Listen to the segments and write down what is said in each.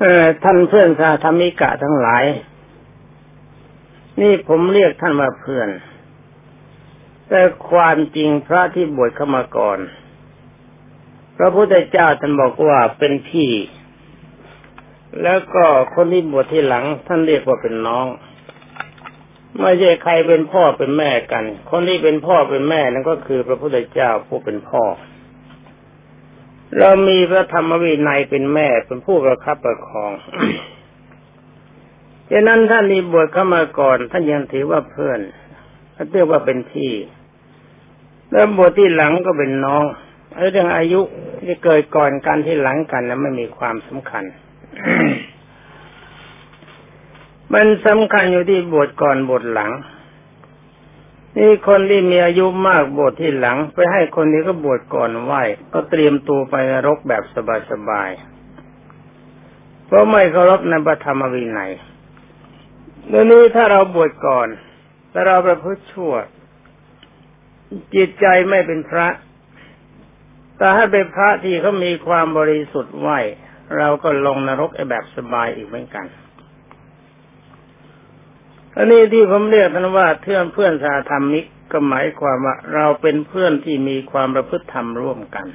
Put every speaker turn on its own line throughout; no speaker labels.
เออท่านเพื่อนสาธมิกะทั้งหลาย นี่ผมเรียกท่านว่าเพื่อน แต่ความจริงพระที่บวชเข้ามาก่อน พระพุทธเจ้าท่านบอกว่าเป็นพี่ แล้วก็คนที่บวชที่หลัง ท่านเรียกว่าเป็นน้องไม่ใช่ใครเป็นพ่อเป็นแม่กัน คนที่เป็นพ่อเป็นแม่นั่นก็คือพระพุทธเจ้าผู้เป็นพ่อ เรามีพระธรรมวินัยเป็นแม่เป็นผู้ประคับประคองดังนั้นท่านนีบวชเข้ามาก่อน ท่านยังถือว่าเพื่อนท่านเรียกว่าเป็นพี่แล้วบวชที่หลังก็เป็นน้องเรื่องอายุที่เกิดก่อนกันที่หลังกันแล้วไม่มีความสำคัญ มันสำคัญอยู่ที่บวชก่อนบวชหลัง นี่คนที่มีอายุมากบวชที่หลัง ไปให้คนนี้ก็บวชก่อนไหวก็เตรียมตัวไปรกแบบสบายๆเพราะไม่เคารพในพระธรรมวินัยเดี๋ยวนี้ถ้าเราบวชก่อนแต่เราประพฤติชั่ว จิตใจไม่เป็นพระ แต่ให้เป็นพระที่เขามีความบริสุทธิ์ไหวเราก็ลงนรกไอแบบสบายอีกเหมือนกัน อันนี้ที่ผมเรียกกันว่าเพื่อนเพื่อนสาธรรมิกก็หมายความว่าเราเป็นเพื่อนที่มีความประพฤติธรรมร่วมกัน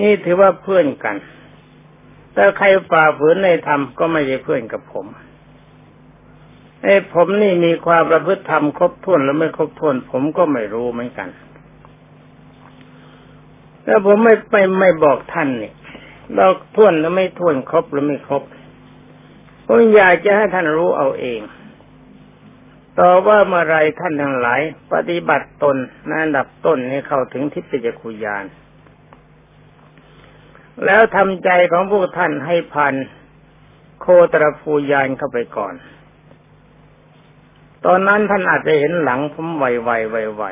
นี่ถือว่าเพื่อนกัน แต่ใครฝ่าฝืนในธรรมก็ไม่ใช่เพื่อนกับผมไอ้ผมนี่มีความประพฤติธรรมครบถ้วนหรือไม่ครบถ้วน ผมก็ไม่รู้เหมือนกันถ้าผมไม่ไปไม่บอกท่านเนี่ยเราท่วนหรือไม่ท่วนครบหรือไม่ครบ ผมอยากจะให้ท่านรู้เอาเอง ต่อว่าเมื่อไรท่านทั้งหลาย ปฏิบัติตนในอันดับต้นให้เข้าถึงทิพยคุยาน แล้วทำใจของพวกท่านให้พันโคตรภูยานเข้าไปก่อน ตอนนั้นท่านอาจจะเห็นหลังผมไวไวไวไว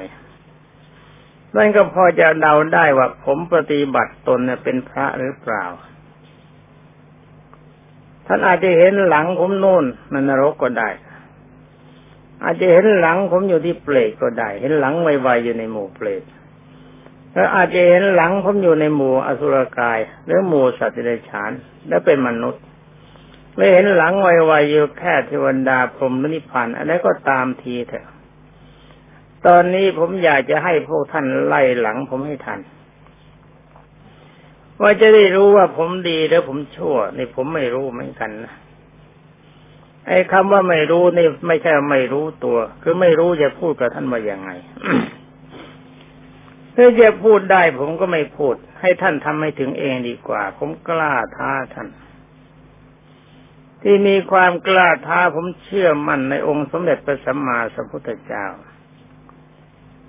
นั่นก็พอจะเดาได้ว่าผมปฏิบัติตนเป็นพระหรือเปล่า ท่านอาจจะเห็นหลังผมโน่นในนรกก็ได้ อาจจะเห็นหลังผมอยู่ที่เปรตก็ได้ เห็นหลังไวๆอยู่ในหมู่เปรตแล้วอาจจะเห็นหลังผมอยู่ในหมู่อสุรกาย หรือหมู่สัตว์เดรัจฉานและเป็นมนุษย์ไม่เห็นหลังไวๆอยู่แค่เทวดาพรหมนิพพานอะไรก็ตามทีเถอะ ตอนนี้ผมอยากจะให้พวกท่านไล่หลังผมให้ทัน ว่าจะได้รู้ว่าผมดีแล้วผมชั่วนี่ผมไม่รู้เหมือนกันนะไอ้คำว่าไม่รู้นี่ไม่ใช่ไม่รู้ตัว คือไม่รู้จะพูดกับท่านว่าอย่างไงถ้าจะพูดได้ผมก็ไม่พูด ให้ท่านทำให้ถึงเองดีกว่า ผมกล้าท้าท่าน ที่มีความกล้าท้าผมเชื่อมั่นในองค์สมเด็จพระสัมมาสัมพุทธเจ้า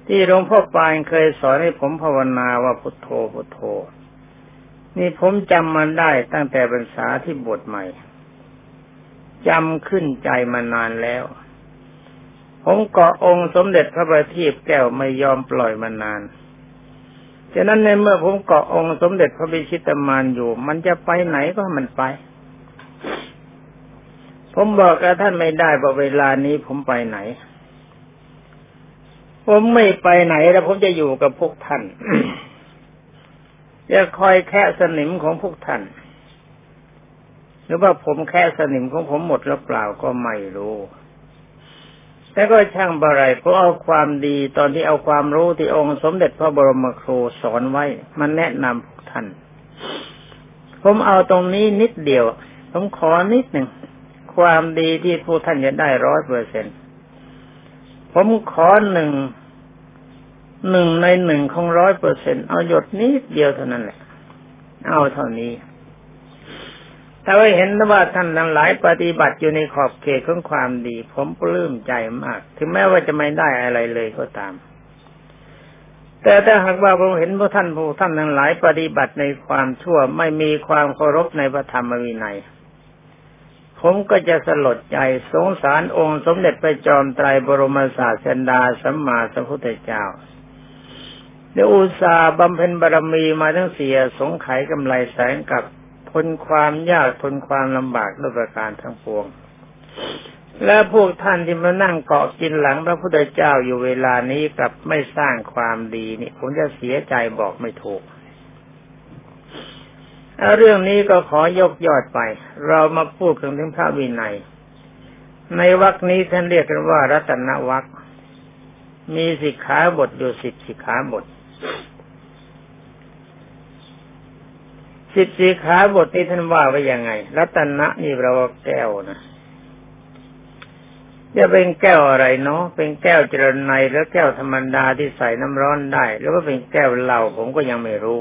ที่หลวงพ่อปานเคยสอนให้ผมภาวนาว่าพุทโธพุทโธ นี่ผมจำมันได้ตั้งแต่บรรษาที่บทใหม่จำขึ้นใจมานานแล้ว ผมเกาะองค์สมเด็จพระบัณฑิตแก้วไม่ยอมปล่อยมานานฉะนั้นในเมื่อผมเกาะองค์สมเด็จพระบิชิตมานอยู่ มันจะไปไหนก็มันไป ผมบอกกับท่านไม่ได้ว่าเวลานี้ผมไปไหน ผมไม่ไปไหนแล้วผมจะอยู่กับพวกท่าน จะคอยแค่สนิมของพวกท่าน หรือว่าผมแค่สนิมของผมหมดหรือเปล่าก็ไม่รู้แต่ก็ช่างบะไรเพราะเอาความดีตอนที่เอาความรู้ที่องค์สมเด็จพระบรมครูสอนไว้ มันแนะนำพวกท่าน ผมเอาตรงนี้นิดเดียว ผมขอนิดหนึ่ง ความดีที่ผู้ท่านจะได้ร้อยเปอร์เซ็นผมขอหนึ่ง หนึ่งในหนึ่งของร้อยเปอร์เซ็นเอาหยดนิดเดียวเท่านั้นแหละ เอาเท่านี้ถ้าว่าเห็นว่าท่านทั้งหลายปฏิบัติอยู่ในขอบเขตของความดี ผมปลื้มใจมาก ถึงแม้ว่าจะไม่ได้อะไรเลยก็ตาม แต่ถ้าหากว่าผมเห็นพวกท่านผู้ท่านทั้งหลายปฏิบัติในความชั่วไม่มีความเคารพในพระธรรมวินัย ผมก็จะสลดใจสงสารองค์สมเด็จพระจอมไตรบรมศาสดาสัมมาสัมพุทธเจ้า เดี๋ยวอุตสาบำเพ็ญบารมีมาทั้งเสียสงไขกำไรแสงกับทนความยากทนความลำบากด้วยประการทั้งปวง และพวกท่านที่มานั่งเกาะกินหลังพระพุทธเจ้าอยู่เวลานี้กับไม่สร้างความดีนี่ผมจะเสียใจบอกไม่ถูกเรื่องนี้ก็ขอยกยอดไป เรามาพูดถึงพระวินัย ในวรคนี้ท่านเรียกกันว่า รัตนวรคมีสิกขาบทอยู่สิบสิกขาบท สิบสิกขาบทนี้ท่านว่าไว้ยังไง รัตนะนี่เราแก้วนะจะเป็นแก้วอะไรเนาะเป็นแก้วเจริญในหรือแก้วธรรมดาที่ใส่น้ำร้อนได้ หรือว่าเป็นแก้วเหล้าผมก็ยังไม่รู้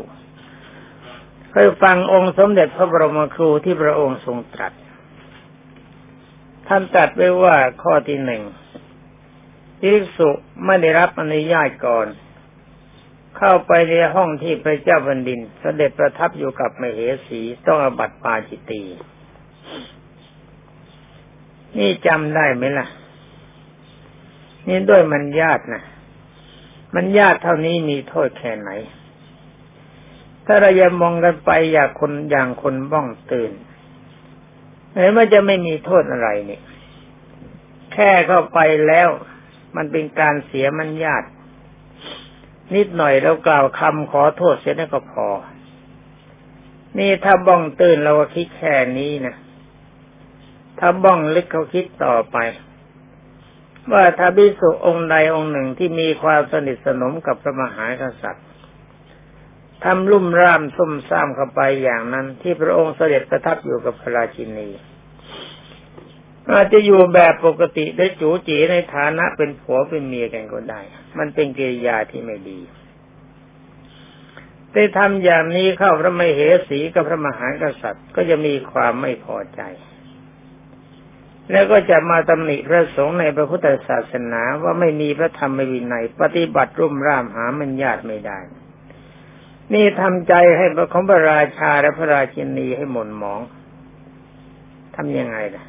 เคยฟังองค์สมเด็จพระบรมครูที่พระองค์ทรงตรัส ท่านตรัสไว้ว่าข้อที่หนึ่งภิกษุไม่ได้รับอนุญาตก่อน เข้าไปในห้องที่พระเจ้าบันดินเสด็จประทับอยู่กับมเหสีต้องอบัตปาจิตี นี่จำได้ไหมล่ะ นี่ด้วยมันญาตินะมันญาติเท่านี้มีโทษแค่ไหน ถ้าเรายังมองกันไปอยากคนอย่างคนบ้องตื่นเห็นว่าจะไม่มีโทษอะไรนี่แค่เข้าไปแล้ว มันเป็นการเสียมันญาติ นิดหน่อยเรากล่าวคำขอโทษเสียนั่นก็พอ นี่ถ้าบ้องตื่นเราก็คิดแค่นี้นะถ้าบ้องลึกเขาคิดต่อไป ว่าถ้าบิสุองค์ใดองค์หนึ่งที่มีความสนิทสนมกับพระมหากษัตริย์ทำลุ่มร่ามซุ่มซ่ามเข้าไปอย่างนั้นที่พระองค์เสด็จประทับอยู่กับพระราชินี อาจจะอยู่แบบปกติได้จูจีในฐานะเป็นผัวเป็นเมียกันก็ได้ มันเป็นกิริยาที่ไม่ดี ได้ทำอย่างนี้เข้าพระมเหสีกับพระมหากษัตริย์ ก็จะมีความไม่พอใจ แล้วก็จะมาตำหนิพระสงฆ์ในพระพุทธศาสนาว่าไม่มีพระธรรมวินัยปฏิบัติรุ่มร่ามหามันญาติไม่ได้ นี่ทำใจให้พระของพระราชาและพระราชินีให้หม่นหมองทำยังไงล่ะ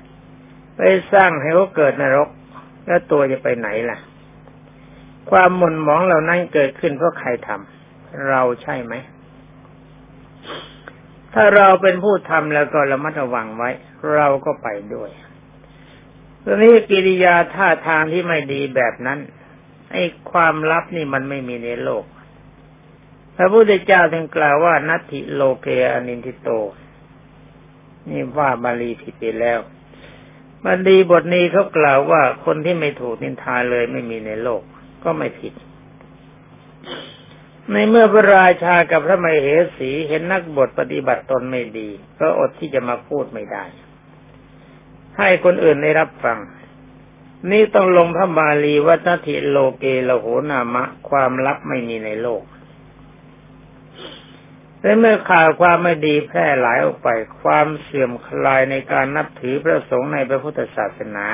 ไปสร้างให้เขาเกิดนรก แล้วตัวจะไปไหนล่ะ ความหม่นหมองเหล่านั้นเกิดขึ้นเพราะใครทำเราใช่ไหม ถ้าเราเป็นผู้ทำแล้วก็ระมัดระวังไว้ เราก็ไปด้วยตอนนี้กิริยาท่าทางที่ไม่ดีแบบนั้นไอ้ความลับนี่มันไม่มีในโลก พระพุทธเจ้าถึงกล่าวว่านัตถิโลเกอนินทิโต นี่ว่าบาลีผิดไปแล้ว บาลีบทนี้เขากล่าวว่าคนที่ไม่ถูกนินทาเลยไม่มีในโลกก็ไม่ผิด ในเมื่อพระราชากับพระมเหสีเห็นนักบทปฏิบัติตนไม่ดี ก็อดที่จะมาพูดไม่ได้ ให้คนอื่นได้รับฟัง นี่ต้องลงพระบาลีวัตถิโลเกโลโหนามะ ความลับไม่มีในโลก และเมื่อข่าวความไม่ดีแพร่หลายออกไป ความเสื่อมคลายในการนับถือพระสงฆ์ในพระพุทธศาสนา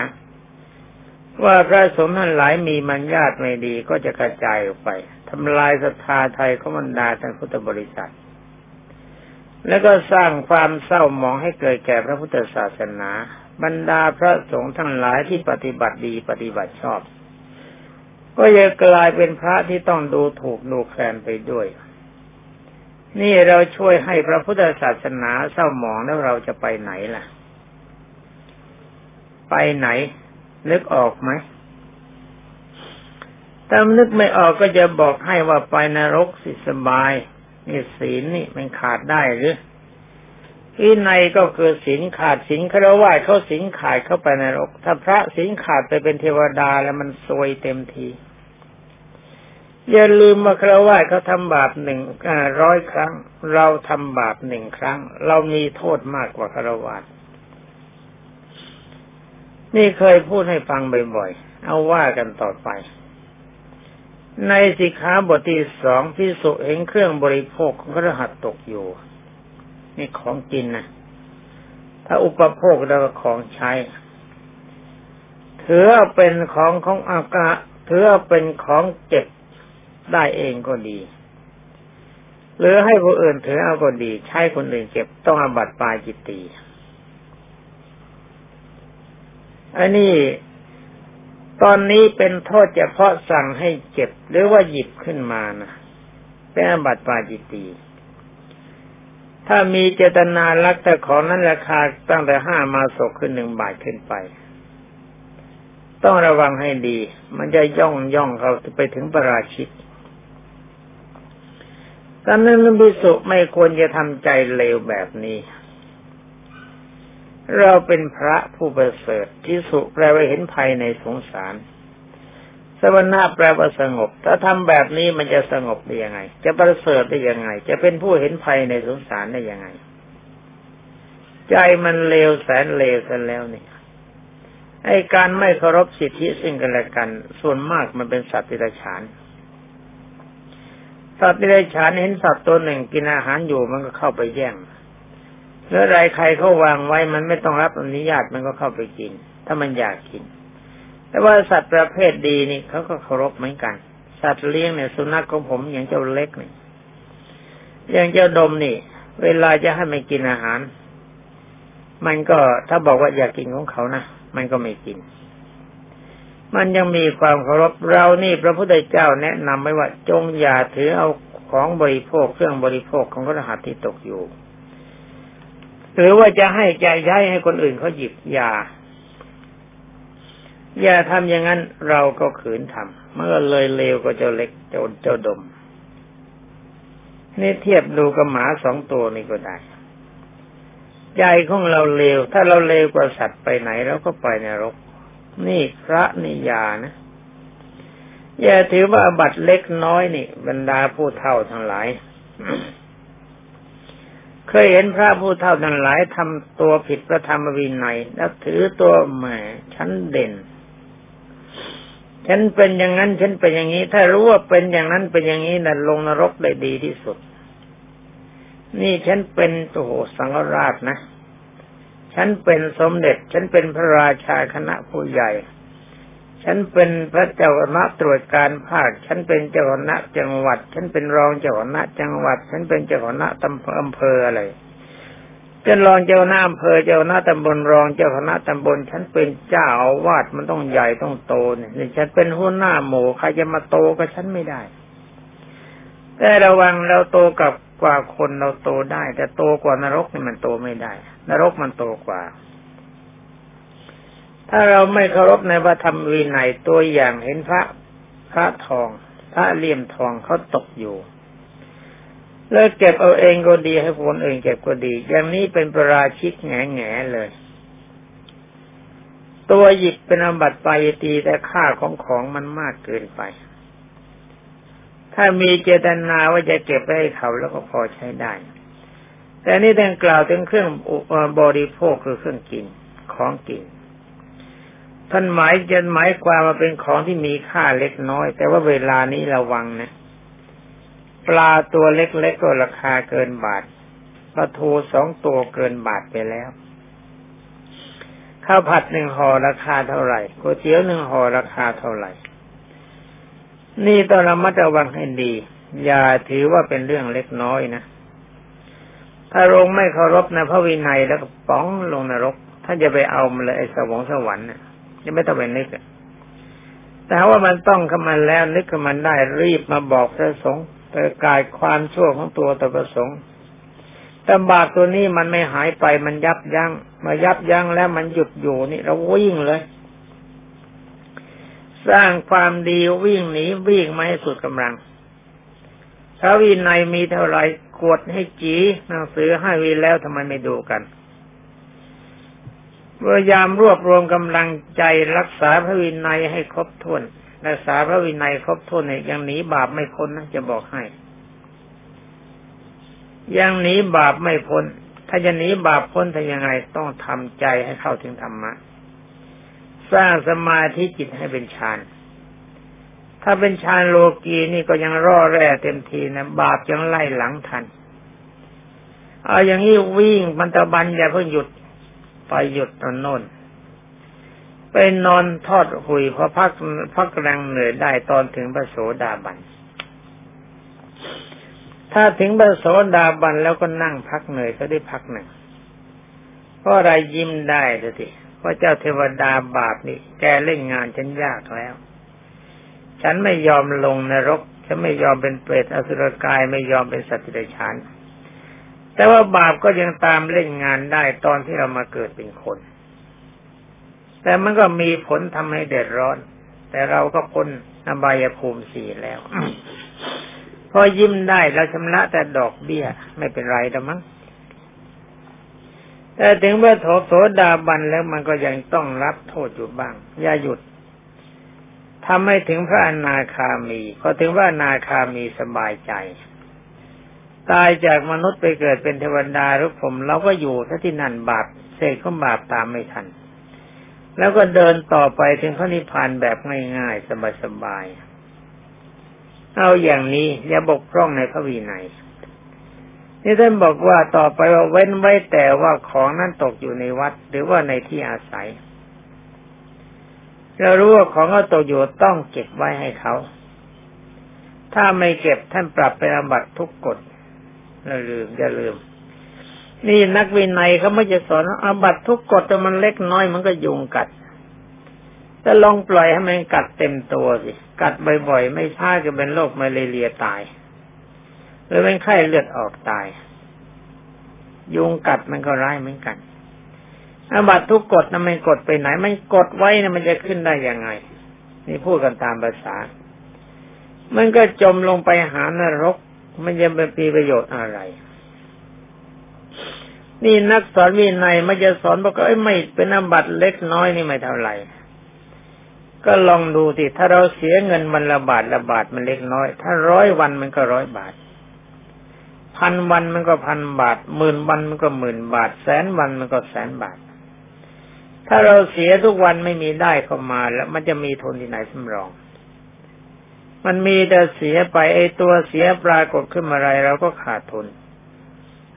ว่าพระสงฆ์นั้นหลายมีมัญญาตไม่ดีก็จะกระจายออกไปทำลายศรัทธาไทยของบรรดาท่านพุทธบริษัท แล้วก็สร้างความเศร้าหมองให้เกิดแก่พระพุทธศาสนา บรรดาพระสงฆ์ทั้งหลายที่ปฏิบัติดีปฏิบัติชอบ ก็จะกลายเป็นพระที่ต้องดูถูกดูแคลนไปด้วย นี่เราช่วยให้พระพุทธศาสนาเศร้าหมองแล้วเราจะไปไหนล่ะ ไปไหน นึกออกไหมถ้านึกไม่ออกก็จะบอกให้ว่าไปนรกสิสบายนี่ศีลนี่มันขาดได้หรือวินัยก็คือสินขาดสินคารวะเขาสินขาดเข้าไปนรก ถ้าพระสินขาดไปเป็นเทวดาแล้วมันซวยเต็มที อย่าลืมมาคารวะเขาทำบาปหนึ่งร้อยครั้ง เราทำบาปหนึ่งครั้ง เรามีโทษมากกว่าคารวะนี่เคยพูดให้ฟังบ่อยๆ เอาว่ากันต่อไป ในสิกขาบทที่สองพิสุเห็นเครื่องบริโภคของกระหัตตกอยู่ นี่ของกินนะถ้าอุปโภคแล้วก็ของใช้ถือเป็นของของอากาศถือเป็นของเก็บ ได้เองก็ดี หรือให้ผู้อื่นถือเอาก็ดี ใช้คนอื่นเก็บต้องอาบัติปาจิตตีอันนี้ตอนนี้เป็นโทษเฉพาะสั่งให้เก็บ หรือว่าหยิบขึ้นมานะเป็นอาบัติปาจิตตีถ้ามีเจตนารักแต่ของนั้นราคาตั้งแต่ห้ามาศกขึ้นหนึ่งบาทขึ้นไป ต้องระวังให้ดี มันจะย่องย่องเขาไปถึงประราชิต อนนั้นพิสุไม่ควรจะทำใจเลวแบบนี้ เราเป็นพระผู้ประเสริฐที่สุแปลว่าเห็นภัยในสงสาร สวรรค์แปลว่าสงบ ถ้าทำแบบนี้มันจะสงบได้ยังไง จะประเสริฐได้ยังไง จะเป็นผู้เห็นภัยในสงสารได้ยังไง ใจมันเลวแสนเลวกันแล้วนี่ไอการไม่เคารพสิทธิซึ่งกันและกัน ส่วนมากมันเป็นสัตว์ติรฉาน สัตว์ติรฉานเห็นสัตว์ตัวหนึ่งกินอาหารอยู่มันก็เข้าไปแย่งแล้วไรใครเขาวางไว้มันไม่ต้องรับอนุญาตมันก็เข้าไปกิน ถ้ามันอยากกิน แต่ว่าสัตว์ประเภทดีนี่เขาก็เคารพเหมือนกัน สัตว์เลี้ยงเนี่ยสุนัขของผมอย่างเจ้าเล็กนี่อย่างเจ้าดมนี่ เวลาจะให้มันกินอาหาร มันก็ถ้าบอกว่าอยากกินของเขานะมันก็ไม่กิน มันยังมีความเคารพเรานี่พระพุทธเจ้าแนะนำไว้ว่าจงอย่าถือเอาของบริโภคเครื่องบริโภคของพระรหัสที่ตกอยู่ หรือว่าจะให้ใจย้ายให้คนอื่นเขาหยิบอย่าอย่าทำอย่างนั้นเราก็ขืนทำเมื่อเลยเลวก็เจ้าเล็กเจ้าเจ้าดมนี่เทียบดูกับหมาสองตัวนี่ก็ได้ใจของเราเลวถ้าเราเลวกว่าสัตว์ไปไหนเราก็ไปนรก นี่พระนิยานะ อย่าถือว่าบัตรเล็กน้อยนี่ บรรดาผู้เฒ่าทั้งหลาย เคยเห็นพระผู้เฒ่าทั้งหลายทำตัวผิดพระธรรมวินัยแล้วถือตัวแหมฉันเด่นฉันเป็นอย่างนั้นฉันเป็นอย่างนี้ ถ้ารู้ว่าเป็นอย่างนั้นเป็นอย่างนี้นะ่ะลงนรกได้ดีที่สุด นี่ฉันเป็นโอ้สังฆราชนะ ฉันเป็นสมเด็จ ฉันเป็นพระราชาคณะผู้ใหญ่ ฉันเป็นพระเจ้าคณะตรวจการภาค ฉันเป็นเจ้าคณะจังหวัด ฉันเป็นรองเจ้าคณะจังหวัด ฉันเป็นเจ้าคณะตำอำเภออะไรเป็นรองเจ้าหน้าอำเภอเจ้าหน้าตำบลรองเจ้าคณะตำบล ฉันเป็นเจ้าอาวาสมันต้องใหญ่ต้องโตเนี่ยนี่ฉันเป็นหัวหน้าหมู่ใครจะมาโตกับฉันไม่ได้ แต่ระวังเราโตกับ กว่าคนเราโตได้ แต่โตกว่านรกนี่มันโตไม่ได้ นรกมันโตกว่า ถ้าเราไม่เคารพในพระธรรมวินัยตัวอย่างเห็นพระพระทอง พระเลี่ยมทองเขาตกอยู่แล้วเก็บเอาเองก็ดีให้คนอื่นเก็บก็ดี อย่างนี้เป็นประราชิกแง่แง่เลย ตัวหยิบเป็นอบัติไปตีแต่ค่าของของมันมากเกินไป ถ้ามีเจตนาว่าจะเก็บไว้ให้เขาแล้วก็พอใช้ได้ แต่นี่ต้องกล่าวถึงเครื่องบริโภคคือเครื่องกินของกิน ท่านหมายจะหมายความมาเป็นของที่มีค่าเล็กน้อย แต่ว่าเวลานี้ระวังนะ ปลาตัวเล็กๆก็ราคาเกินบาทปลาทูสองตัวเกินบาทไปแล้วข้าวผัดหนึ่งห่อราคาเท่าไหร่ก๋วยเตี๋ยวหนึ่งห่อราคาเท่าไหร่ นี่ต้องระมัดระวังให้ดี อย่าถือว่าเป็นเรื่องเล็กน้อยนะ ถ้าลงไม่เคารพในพระวินัยแล้วก็ป้องลงนรกถ้าจะไปเอามันเลยไอ้สวงสวรรค์เนี่ยจะไม่ต้องไปนึกแต่ว่ามันต้องขึ้นมาแล้วนึกขึ้นมาได้รีบมาบอกพระสงฆ์ประกาศความชั่วของตัวต่อประสงค์แต่บาปตัวนี้มันไม่หายไปมันยับยัง้งมายับยั้งแล้วมันหยุดอยู่นี่เราวิ่งเลย สร้างความดีวิ่งหนีวิ่งมาให้สุดกำลังพระวินัยมีเท่าไรขวดให้จีหนังสือให้วีแล้วทำไมไม่ดูกันพยายามรวบรวมกำลังใจรักษาพระวินัยให้ครบถ้วนรักษาพระวินัยครบถ้วนเนี่ยยังหนีบาปไม่พ้นนะจะบอกให้ ยังหนีบาปไม่พ้น ถ้าจะหนีบาปพ้นทำยังไงต้องทำใจให้เข้าถึงธรรมะ สร้างสมาธิจิตให้เป็นฌานถ้าเป็นฌานโลกีนี่ก็ยังร่อแร่เต็มทีนะบาปยังไล่หลังทันเอาอย่างนี้วิ่งมันตะบันอย่าเพิ่งหยุดไปหยุดตอนโน้นไปนอนทอดหุยพอพักพักแรงเหนื่อยได้ตอนถึงพระโสดาบัน ถ้าถึงพระโสดาบันแล้วก็นั่งพักเหนื่อยก็ได้พักหนึ่งเพราะอะไรยิ้มได้เลยที พระเจ้าเทวดาบาปนี่ แกเล่นงานฉันยากแล้ว ฉันไม่ยอมลงนรก ฉันไม่ยอมเป็นเปรตอสุรกายไม่ยอมเป็นสัตว์เดรัจฉานแต่ว่าบาปก็ยังตามเล่นงานได้ตอนที่เรามาเกิดเป็นคน แต่มันก็มีผลทำให้เดือดร้อน แต่เราก็พ้นอบายภูมิสี่แล้ว พอยิ้มได้เราชำระแต่ดอกเบี้ย ไม่เป็นไรแต่มั้ง แต่ถึงว่าโถโสดาบันแล้วมันก็ยังต้องรับโทษอยู่บ้าง อย่าหยุดทำให้ถึงพระอนาคามีพอถึงว่าอนาคามีสบายใจ ตายจากมนุษย์ไปเกิดเป็นเทวดาหรือผมเราก็อยู่ถ้าที่นั่นบาปเศษของบาปตามไม่ทัน แล้วก็เดินต่อไปถึงพระนิพพานแบบง่ายๆสบายๆเอาอย่างนี้อย่าบกพร่องในพระวินัย นี่ท่านบอกว่าต่อไปว่าเว้นไว้แต่ว่าของนั้นตกอยู่ในวัด หรือว่าในที่อาศัย เรารู้ว่าของเขาตกอยู่ต้องเก็บไว้ให้เขา ถ้าไม่เก็บท่านปรับเป็นอบัตทุกกฎเราลืมอย่าลืม นี่นักวินัยเขาไม่จะสอนอาบัตทุกกฎแต่มันเล็กน้อยมันก็ยุงกัดแต่ลองปล่อยให้มันกัดเต็มตัวสิ กัดบ่อยๆ ไม่ช้าจะเป็นโรคมาเรียตาย หรือเป็นไข้เลือดออกตาย ยุงกัดมันก็ร้ายเหมือนกันอาบัตทุกกฎนะมันกดไปไหน มันกดไว้นะมันจะขึ้นได้ยังไง นี่พูดกันตามภาษา มันก็จมลงไปหานรก มันจะเป็นปีประโยชน์อะไร นี่นักสอนวินัยมันจะสอนบอกว่าไม่เป็นอาบัตเล็กน้อยนี่ไม่เท่าไหร่ก็ลองดูสิถ้าเราเสียเงินมันละบาทละบาทมันเล็กน้อย ถ้าร้อยวันมันก็ร้อยบาท พันวันมันก็พันบาทหมื่นวันมันก็หมื่นบาท แสนวันมันก็แสนบาท ถ้าเราเสียทุกวันไม่มีได้เข้ามาแล้วมันจะมีทุนที่ไหนสำรอง มันมีแต่เสียไปไอ้ตัวเสียปรากฏขึ้นมาอะไรเราก็ขาดทุน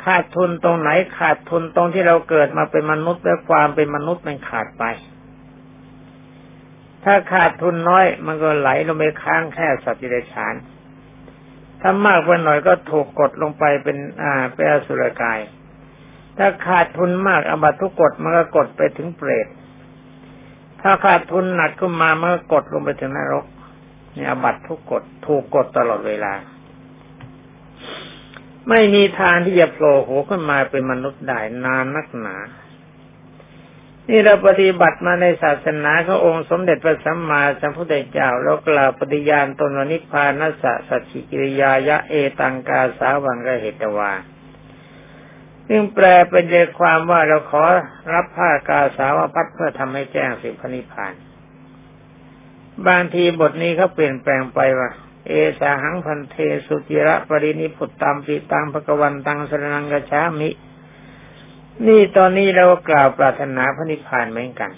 ขาดทุนตรงไหนขาดทุนตรงที่เราเกิดมาเป็นมนุษย์และความเป็นมนุษย์มันขาดไป ถ้าขาดทุนน้อยมันก็ไหลลงไปค้างแค่สัตว์ดิเรกชัน ถ้ามากไปหน่อยก็ถูกกดลงไปเป็นอ่าเป็นอสุรกาย ถ้าขาดทุนมากอบัตทุกกฎมันก็กดไปถึงเปรต ถ้าขาดทุนหนักขึ้นมามันก็กดลงไปถึงนรกเนี่ยอบัตทุกกฎถูกกดตลอดเวลา ไม่มีทางที่จะโผล่หัวขึ้นมาเป็นมนุษย์ได้นานนักหนา นี่เราปฏิบัติมาในศาสนาขององค์สมเด็จพระสัมมาสัมพุทธเจ้าเรากล่าวปฏิญาณตนวนิพพานัสสะสัจจิกิริยายะเอตังกาสาวังกเหตวาซึ่งแปลเป็นใจความว่าเราขอรับผ้ากาสาวพัดเพื่อทำให้แจ้งสิพนิพาน บางทีบทนี้เขาเปลี่ยนแปลงไปว่า เอสาหังพันเทสุจิระปรินิพุตตามปีตังภกวันตังสรนังกชามิ นี่ตอนนี้เรากล่าวปรารถนาพระนิพพานเหมือนกัน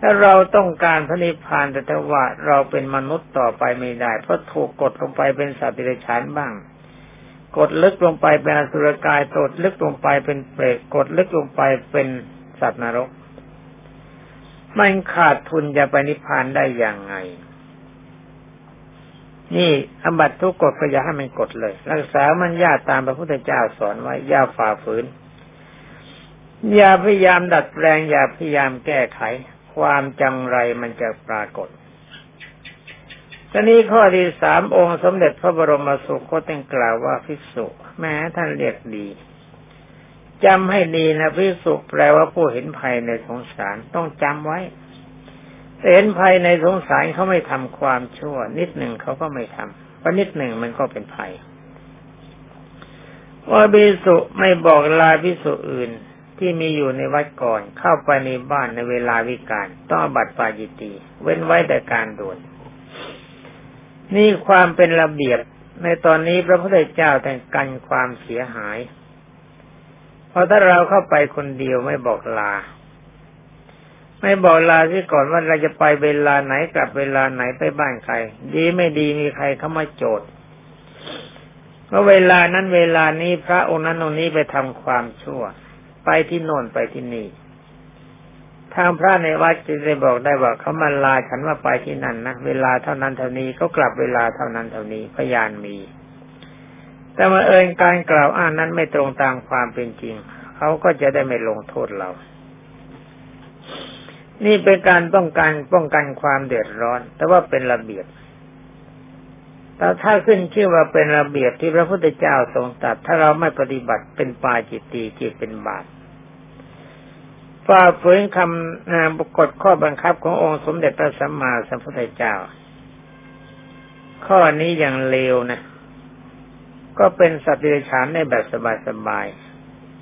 ถ้าเราต้องการพระนิพพานแต่ถ้าว่าเราเป็นมนุษย์ต่อไปไม่ได้ เพราะถูกกดลงไปเป็นสัตว์ดิเรกชันบ้าง กดลึกลงไปเป็นอสุรกายตดลึกลงไปเป็นเปรตกดลึกลงไปเป็นสัตว์นรก มันขาดทุนจะไปนิพพานได้อย่างไง นี่อบัตทุกกฎก็อย่าให้มันกดเลย รักษามันญาตามพระพุทธเจ้าสอนไว้ย่าฝ่าฝืน อย่าพยายามดัดแปลง อย่าพยายามแก้ไข ความจังไรมันจะปรากฏตอนนี้ข้อที่สามองค์สมเด็จพระบรมสุคตตั้งกล่าวว่าภิกษุ แม้ท่านเรียกดีจำให้ดีนะภิกษุแปลว่าผู้เห็นภัยในสงสารต้องจำไว้เห็นภัยในสงสารเขาไม่ทำความชั่ว นิดหนึ่งเขาก็ไม่ทำเพราะนิดหนึ่งมันก็เป็นภัยว่าภิกษุไม่บอกลาภิกษุอื่น ที่มีอยู่ในวัดก่อนเข้าไปในบ้านในเวลาวิกาลต้องอบัตปาจิตี เว้นไว้แต่การด่วนนี่ความเป็นระเบียบในตอนนี้พระพุทธเจ้าแต่งกันความเสียหาย เพราะถ้าเราเข้าไปคนเดียวไม่บอกลา ไม่บอกลาที่ก่อนว่าเราจะไปเวลาไหนกลับเวลาไหนไปบ้านใคร ดีไม่ดีมีใครเข้ามาโจทย์เพราะเวลานั้นเวลานี้พระองค์นั้นองค์นี้ไปทำความชั่ว ไปที่โน่นไปที่นี่ทางพระในวัดจะได้บอกได้ว่าเขามาลาฉันว่าไปที่นั่นนะเวลาเท่านั้นเท่านี้ก็กลับเวลาเท่านั้นเท่านี้พยานมี แต่มาเอิญการกล่าวอ้างนั้นไม่ตรงตามความเป็นจริง เขาก็จะได้ไม่ลงโทษเรา นี่เป็นการป้องกันป้องกันความเดือดร้อน แต่ว่าเป็นระเบียบแต่ถ้าขึ้นชื่อว่าเป็นระเบียบที่พระพุทธเจ้าทรงตัดถ้าเราไม่ปฏิบัติเป็นปาจิตตีจิตเป็นบาป ฝ่าฝืนคำนาบกฎข้อบังคับขององค์สมเด็จพระสัมมาสัมพุทธเจ้า ข้อนี้อย่างเลวนะ ก็เป็นสัตว์เดรัจฉานในแบบสบาย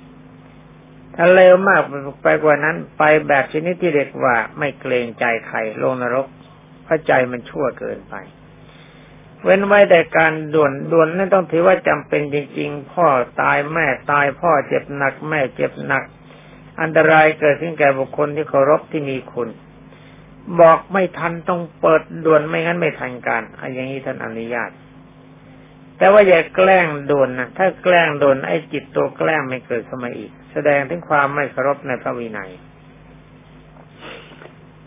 ๆถ้าเร็วมากไปกว่านั้นไปแบบชนิดที่เรียกว่าไม่เกรงใจใครลงนรกเพราะใจมันชั่วเกินไป เว้นไว้แต่การด่วนด่วนนั่นต้องถือว่าจำเป็นจริง ๆ พ่อตายแม่ตายพ่อเจ็บหนัก แม่เจ็บหนัก อันตรายเกิดขึ้นแก่บุคคลที่เคารพที่มีคุณ บอกไม่ทันต้องเปิดด่วนไม่งั้นไม่ทันการอันอย่างนี้ท่านอนุญาต แต่ว่าอย่าแกล้งโดนนะถ้าแกล้งโดนไอ้จิตตัวแกล้งไม่เกิดขึ้นมาอีก แสดงถึงความไม่เคารพในพระวินัย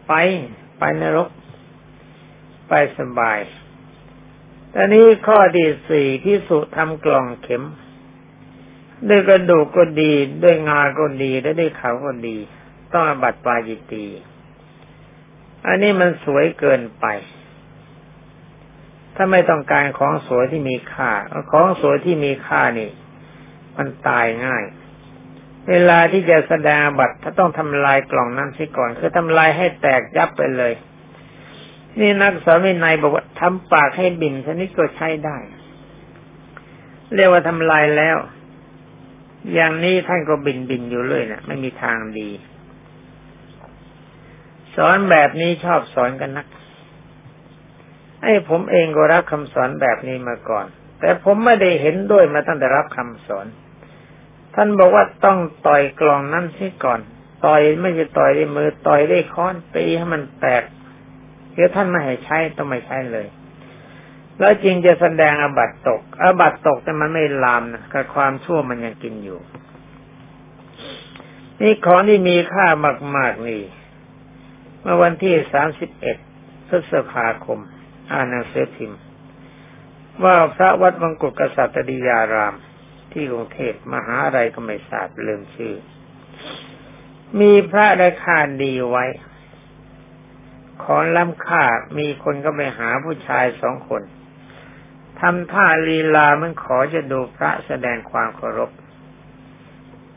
ไปไปนรก ไปสบายตอนนี้ข้อที่สี่พิสุทำกล่องเข็ม ด้วยกระดูกก็ดี ด้วยงาก็ดีและด้วยเขาก็ดี ต้องอบัตปาจิตีอันนี้มันสวยเกินไป ถ้าไม่ต้องการของสวยที่มีค่า ของสวยที่มีค่านี่ มันตายง่าย เวลาที่จะแสดงบัตรถ้าต้องทำลายกล่องนั้นซิก่อน คือทำลายให้แตกยับไปเลย นี่นักสอนวินัยบอกว่าทำปากให้บินชนิดก็ใช้ได้ เรียกว่าทำลายแล้ว อย่างนี้ท่านก็บินบินอยู่เลยนะไม่มีทางดี สอนแบบนี้ชอบสอนกันนัก ไอ้ผมเองก็รับคำสอนแบบนี้มาก่อน แต่ผมไม่ได้เห็นด้วยมาตั้งแต่รับคำสอน ท่านบอกว่าต้องต่อยกล่องนั้นซิก่อน ต่อยไม่ใช่ต่อยด้วยมือ ต่อยด้วยค้อนตีให้มันแตกเดี๋ยวท่านไม่ให้ใช้ต้องไม่ใช้เลย แล้วจริงจะแสดงอบัตตก อบัตตกแต่มันไม่ลามนะกับความชั่วมันยังกินอยู่ นี่ของที่มีค่ามากๆนี่เมื่อวันที่สามสิบเอ็ดพฤษภาคม อ่านหนังสือพิมพ์ ว่าพระวัดมังกุฎกษัตริยาราม ที่กรุงเทพมหาอะไรก็ไม่ทราบลืมชื่อ มีพระได้ค่าดีไว้ ขอล้ำค่ามีคนก็ไปหาผู้ชายสองคน ทำท่าลีลามันขอจะดูพระแสดงความเคารพ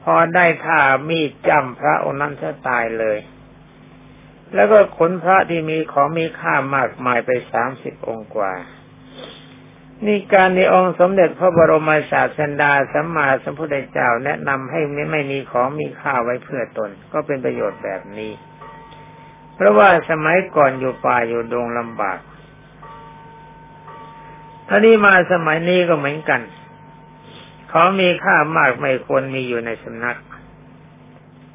พอได้ท่ามีดจำพระองค์นั้นจะตายเลย แล้วก็ขนพระที่มีของมีค่ามากมายไปสามสิบองค์กว่านี่การในองค์สมเด็จพระบรมศาสดาสัมมาสัมพุทธเจ้าแนะนำให้ไม่ไม่มีของมีค่าไว้เพื่อตน ก็เป็นประโยชน์แบบนี้ เพราะว่าสมัยก่อนอยู่ป่าอยู่ดงลำบาก ท่านี้มาสมัยนี้ก็เหมือนกันของมีค่ามากไม่ควรมีอยู่ในสำนัก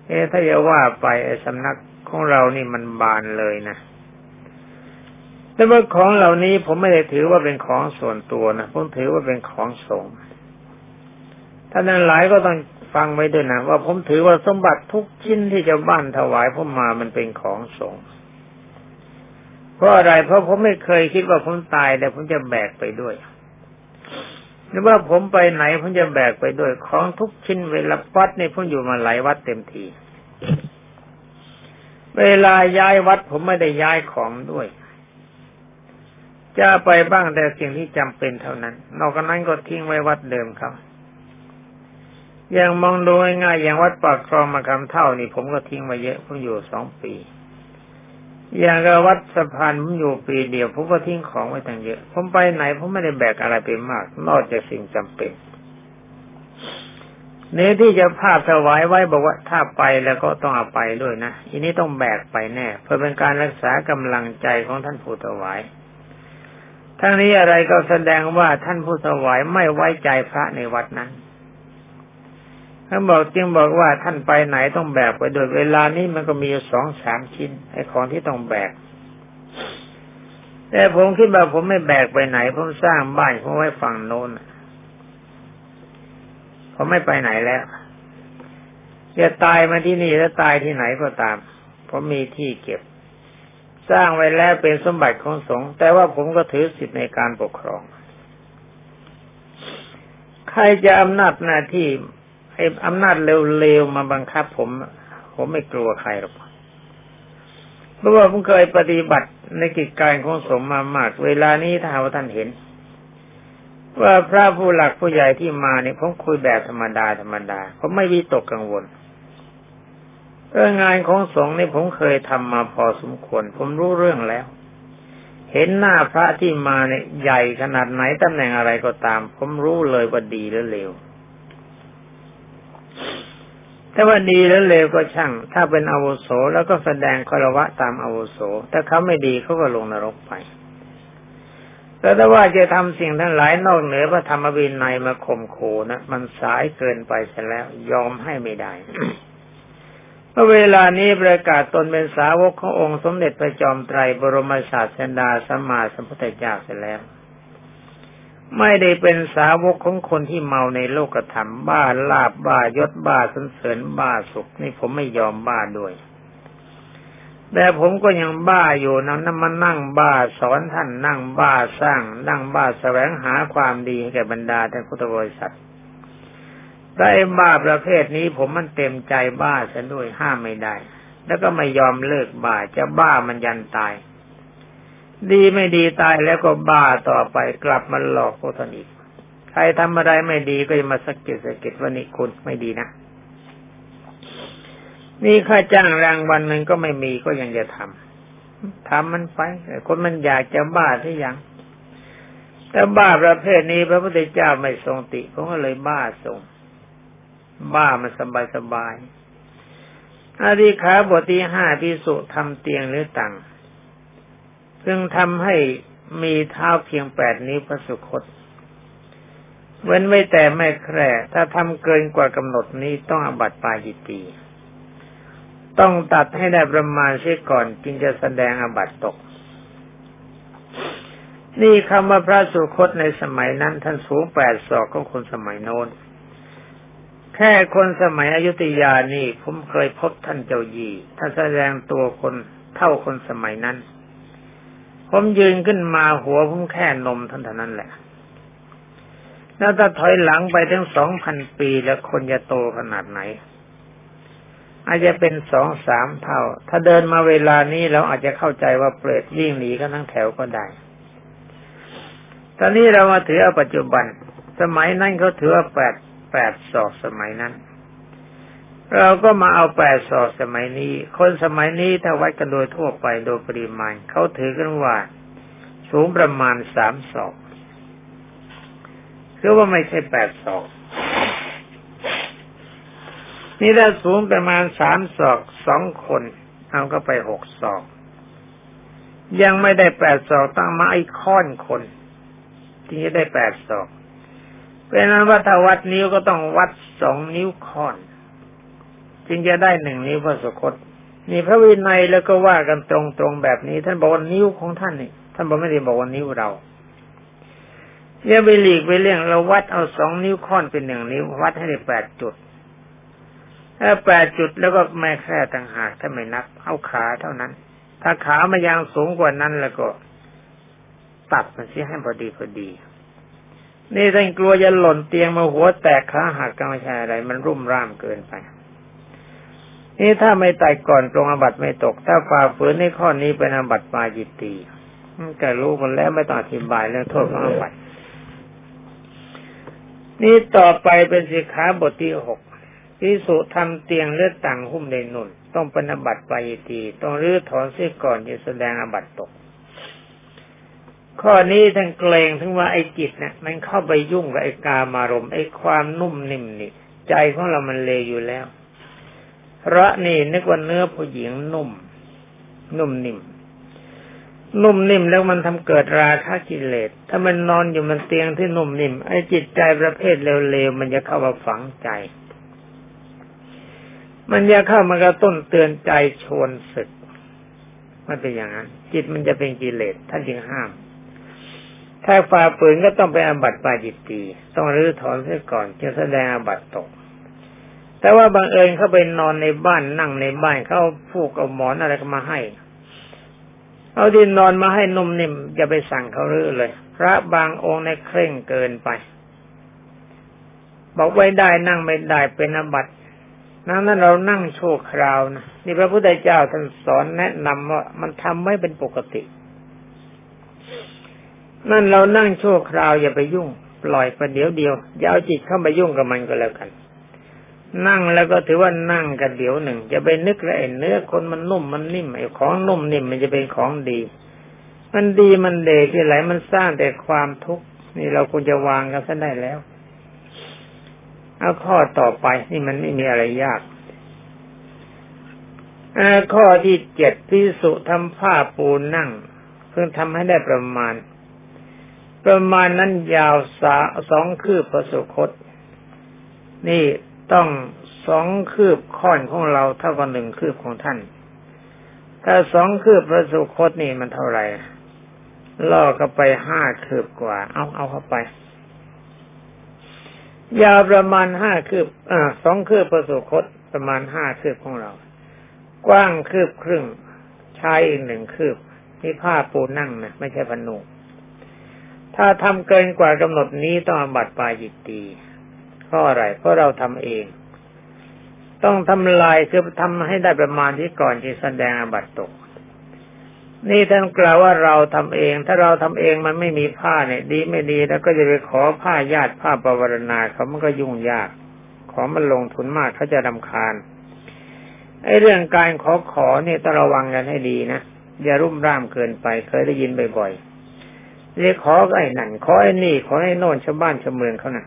เอ๊ถ้าจะว่าไปไอ้สำนักของเรานี่มันบานเลยนะแต่ว่าของเหล่านี้ผมไม่ได้ถือว่าเป็นของส่วนตัวนะผมถือว่าเป็นของสงฆ์ท่านนั้นหลายก็ต้องฟังไว้ด้วยนะว่าผมถือว่าสมบัติทุกชิ้นที่จะบ้านถวายผมมามันเป็นของสงฆ์ เพราะอะไร เพราะผมไม่เคยคิดว่าผมตายแต่ผมจะแบกไปด้วย หรือว่าผมไปไหนผมจะแบกไปด้วย ของทุกชิ้นเวลาวัดนี่ผมอยู่มาหลายวัดเต็มที เวลาย้ายวัดผมไม่ได้ย้ายของด้วยจะไปบ้างแต่สิ่งที่จำเป็นเท่านั้น นอกจากนั้นก็ทิ้งไว้วัดเดิมครับ อย่างมองดูง่ายๆอย่างวัดปากคลองมาคำเท่านี่ผมก็ทิ้งมาเยอะผมอยู่สองปี อย่างกับวัดสะพานผมอยู่ปีเดียวผมก็ทิ้งของไว้ตั้งเยอะ ผมไปไหนผมไม่ได้แบกอะไรไปมาก นอกจากสิ่งจำเป็นเนื้อที่จะภาพถวายไว้บอกว่าถ้าไปแล้วก็ต้องเอาไปด้วยนะอันนี้ต้องแบกไปแน่ เพื่อเป็นการรักษากำลังใจของท่านผู้ถวาย ทั้งนี้อะไรก็แสดงว่าท่านผู้ถวายไม่ไว้ใจพระในวัดนั้น ท่านบอกจึงบอกว่าท่านไปไหนต้องแบกไปโดยเวลานี้มันก็มีสองสามชิ้นไอ้ของที่ต้องแบก แต่ผมคิดว่าผมไม่แบกไปไหน ผมสร้างบ้านผมไว้ฝั่งโน้นผมไม่ไปไหนแล้วจะตายมาที่นี่แล้วตายที่ไหนก็ตาม ผมมีที่เก็บ สร้างไว้แล้วเป็นสมบัติของสงฆ์แต่ว่าผมก็ถือสิทธิในการปกครอง ใครจะอำนาจหน้าที่ ไอ้อำนาจเร็วๆมาบังคับ ผม ผมไม่กลัวใครหรอกเพราะว่าผมเคยปฏิบัติในกิจการของสงฆ์มามาก เวลานี้ถ้าว่าท่านเห็น ว่าพระผู้หลักผู้ใหญ่ที่มาเนี่ยผมคุยแบบธรรมดาธรรมดาผมไม่วิตกกังวลเอองานของสงฆ์นี่ผมเคยทำมาพอสมควร ผมรู้เรื่องแล้ว เห็นหน้าพระที่มาเนี่ยใหญ่ขนาดไหนตำแหน่งอะไรก็ตาม ผมรู้เลยว่าดีหรือเลว ถ้าว่าดีแล้วเลวก็ช่าง ถ้าเป็นอาวุโสแล้วก็แสดงคารวะตามอาวุโสถ้าเขาไม่ดีเขาก็ลงนรกไปแต่ถ้าว่าจะทำสิ่งทั้งหลายนอกเหนือพระธรรมวินัยมาข่มขู่นะมันสายเกินไปเสียแล้ว ยอมให้ไม่ได้เมื่อเวลานี้ประกาศตนเป็นสาวกขององค์สมเด็จพระจอมไตรบรมศาสดาสัมมาสัมพุทธเจ้าเสียแล้ว ไม่ได้เป็นสาวกของคนที่เมาในโลกธรรมบ้าลาบบ้ายศบ้าสันเสริญบ้าสุขนี่ผมไม่ยอมบ้าด้วย แต่ผมก็ยังบ้าอยู่นะนั่นมันนั่งบ้าสอนท่านนั่งบ้าสร้าง นั่งบ้าแสวงหาความดีให้แก่บรรดาท่านพุทธบริษัทได้บ้าประเภทนี้ผมมันเต็มใจบ้าฉันด้วยห้ามไม่ได้ แล้วก็ไม่ยอมเลิกบ้าจะบ้ามันยันตาย ดีไม่ดีตายแล้วก็บ้าต่อไปกลับมาหลอกพวกท่านอีกใครทำอะไรไม่ดีก็จะมาสะกิดสะกิดว่านี่คุณไม่ดีนะนี่ค่าจ้างรางวันหนึ่งก็ไม่มีก็ยังจะทำทำมันไปคนมันอยากจะบ้าที่ยังแต่บ้าประเภทนี้พระพุทธเจ้าไม่ทรงติผมก็เลยบ้าทรง บ้ามันสบายสบายอาริขาบทที่ห้าพิสุทำเตียงหรือตัง ซึ่งทำให้มีเท้าเพียงแปดนิ้วพระสุคต เว้นไว้แต่ไม่แคร่ถ้าทำเกินกว่ากำหนดนี้ต้องอบัตปาจิตีต้องตัดให้ได้ประมาณเสียก่อนจึงจะแสดงอบัตตก นี่คำว่าพระสุคตในสมัยนั้นท่านสูงแปดศอกของคนสมัยโน้น แค่คนสมัยอยุธยานี่ผมเคยพบท่านเจ้ายีท่านแสดงตัวคนเท่าคนสมัยนั้น ผมยืนขึ้นมาหัวผมแค่นมท่านเท่านั้นแหละ แล้วถ้าถอยหลังไปถึงสองพันปีแล้วคนจะโตขนาดไหน อาจจะเป็นสองสามเท่า ถ้าเดินมาเวลานี้เราอาจจะเข้าใจว่าเปรตวิ่งหนีกันทั้งแถวก็ได้ ตอนนี้เรามาถือเอาปัจจุบัน สมัยนั้นเขาถือว่าแปดแปดศอกสมัยนั้น เราก็มาเอาแปดศอกสมัยนี้ คนสมัยนี้ถ้าวัดกันโดยทั่วไปโดยปริมาณเขาถือกันว่า สูงประมาณสามศอกคือว่าไม่ใช่แปดศอก นี่ถ้าสูงประมาณสามศอกสองคนเอาก็ไปหกศอก ยังไม่ได้แปดศอกตั้งมาไอ้ค้อนคนที่จะได้แปดศอกเป็นนั้นว่าถ้าวัดนิ้วก็ต้องวัดสองนิ้วค้อน จึงจะได้หนึ่งนิ้วพระสุคตนี่พระวินัยแล้วก็ว่ากันตรงๆแบบนี้ ท่านบอกว่านิ้วของท่านนี่ท่านบอกไม่ได้บอกว่านิ้วเราอย่าไปหลีกไปเลี่ยงเราวัดเอาสองนิ้วค่อนเป็นหนึ่งนิ้ววัดให้ได้แปดจุดถ้าแปดจุดแล้วก็แม่แค่ต่างหากถ้าไม่นับเอาขาเท่านั้น ถ้าขามายังสูงกว่านั้นแล้วก็ตัดมันเสียให้พอดีพอดี นี่ท่านกลัวจะหล่นเตียงมาหัวแตกขาหักก็ไม่ใช่อะไร มันรุ่มร่ามเกินไป นี่ถ้าไม่ตายก่อนตรงอบัตไม่ตก ถ้าฝ่าฝืนในข้อนี้เป็นอบัตปาจิตตีแต่รู้กันแล้วไม่ต้องอธิบายเรื่องโทษของอบัตนี่ต่อไปเป็นสิกขาบทที่หกพิสุทำเตียงเลือดต่างหุ้มในนุ่น ต้องเป็นอบัตปาจิตี ต้องรื้อถอนเสียก่อนจะแสดงอบัตตก ข้อนี้ท่านเกรงถึงว่าไอ้จิตเนะ่ยมันเข้าไปยุ่งกับไอ้กามารมไอ้ความนุ่มนิ่มนี่ใจของเรามันเลวอยู่แล้ว พระนี่นึกว่าเนื้อผู้หญิงนุ่ม นุ่มนิ่ม นุ่มนิ่มแล้วมันทำเกิดราคะกิเลส ถ้ามันนอนอยู่มันเตียงที่นุ่มนิ่มไอ้จิตใจประเภทเร็วๆมันจะเข้ามาฝังใจ มันจะเข้ามากระตุ้นเตือนใจชวนศึก มันเป็นอย่างนั้น จิตมันจะเป็นกิเลสท่านจึงห้าม ถ้าฝ่าปืนก็ต้องไปอาบัติปาจิตตีต้องรื้อถอนเสียก่อนจะแสดงอาบัติตก แต่ว่าบางเอิญเขาไปนอนในบ้านนั่งในบ้านเขาผูกเอาหมอนอะไรก็มาให้ เอาดินนอนมาให้นุ่มนิ่มอย่าไปสั่งเขารื้อเลย พระบางองค์ในเคร่งเกินไป บอกไว้ได้นั่งไม่ได้เป็นอบัตินั้นนั้นเรานั่งโชว์คราวนะนี่พระพุทธเจ้าท่านสอนแนะนำว่ามันทำไม่เป็นปกติ นั่นเรานั่งโชว์คราวอย่าไปยุ่ง ปล่อยประเดี๋ยวเดียวอย่าเอาจิตเข้ามายุ่งกับมันก็แล้วกัน นั่งแล้วก็ถือว่านั่งกันเดี๋ยวหนึ่งจะไปนึกแล้วเนื้อคนมันนุ่มมันนิ่มไอ้ของนุ่มนิ่มมันจะเป็นของดี มันดีมันเดที่ไหลมันสร้างแต่ความทุกข์นี่เราควรจะวางกันซะได้แล้วเอาข้อต่อไปนี่มันไม่มีอะไรยากข้อที่เจ็ดพิสุทำผ้าปูนั่ง เพื่อทำให้ได้ประมาณ ประมาณนั้นยาวสาสองคืบพระสุคต นี่ ต้องสองคืบค่อนของเราเท่ากับหนึ่งคืบของท่าน ถ้าสองคืบพระสุคตนี่มันเท่าไหร่ล่อเข้าไปห้าคืบกว่า เอาเอาเข้าไป ยาวประมาณห้าคืบอ่าสองคืบประสุคตประมาณห้าคืบของเรา กว้างคืบครึ่งใช้อีกหนึ่งคืบนี่ผ้าปูนั่งนะไม่ใช่พนุถ้าทำเกินกว่ากำหนดนี้ต้องบัตรปลาจิตตี เพราะอะไร เพราะเราทำเอง ต้องทำลายคือทำให้ได้ประมาณที่ก่อนที่แสดงอบัตตก นี่ท่านกล่าวว่าเราทำเอง ถ้าเราทำเองมันไม่มีผ้าเนี่ย ดีไม่ดีแล้วก็จะไปขอผ้าญาติผ้าประวรณาเขามันก็ยุ่งยาก ขอมันลงทุนมากเขาจะดำคาญไอ้เรื่องการขอขอเนี่ยต้องระวังกันให้ดีนะอย่ารุ่มร่ามเกินไป เคยได้ยินบ่อยๆเรียกขอไอ้นั่นขอไอ้นี่ขอไอ้โน่นชาวบ้านชาวเมืองเขานะ่ะ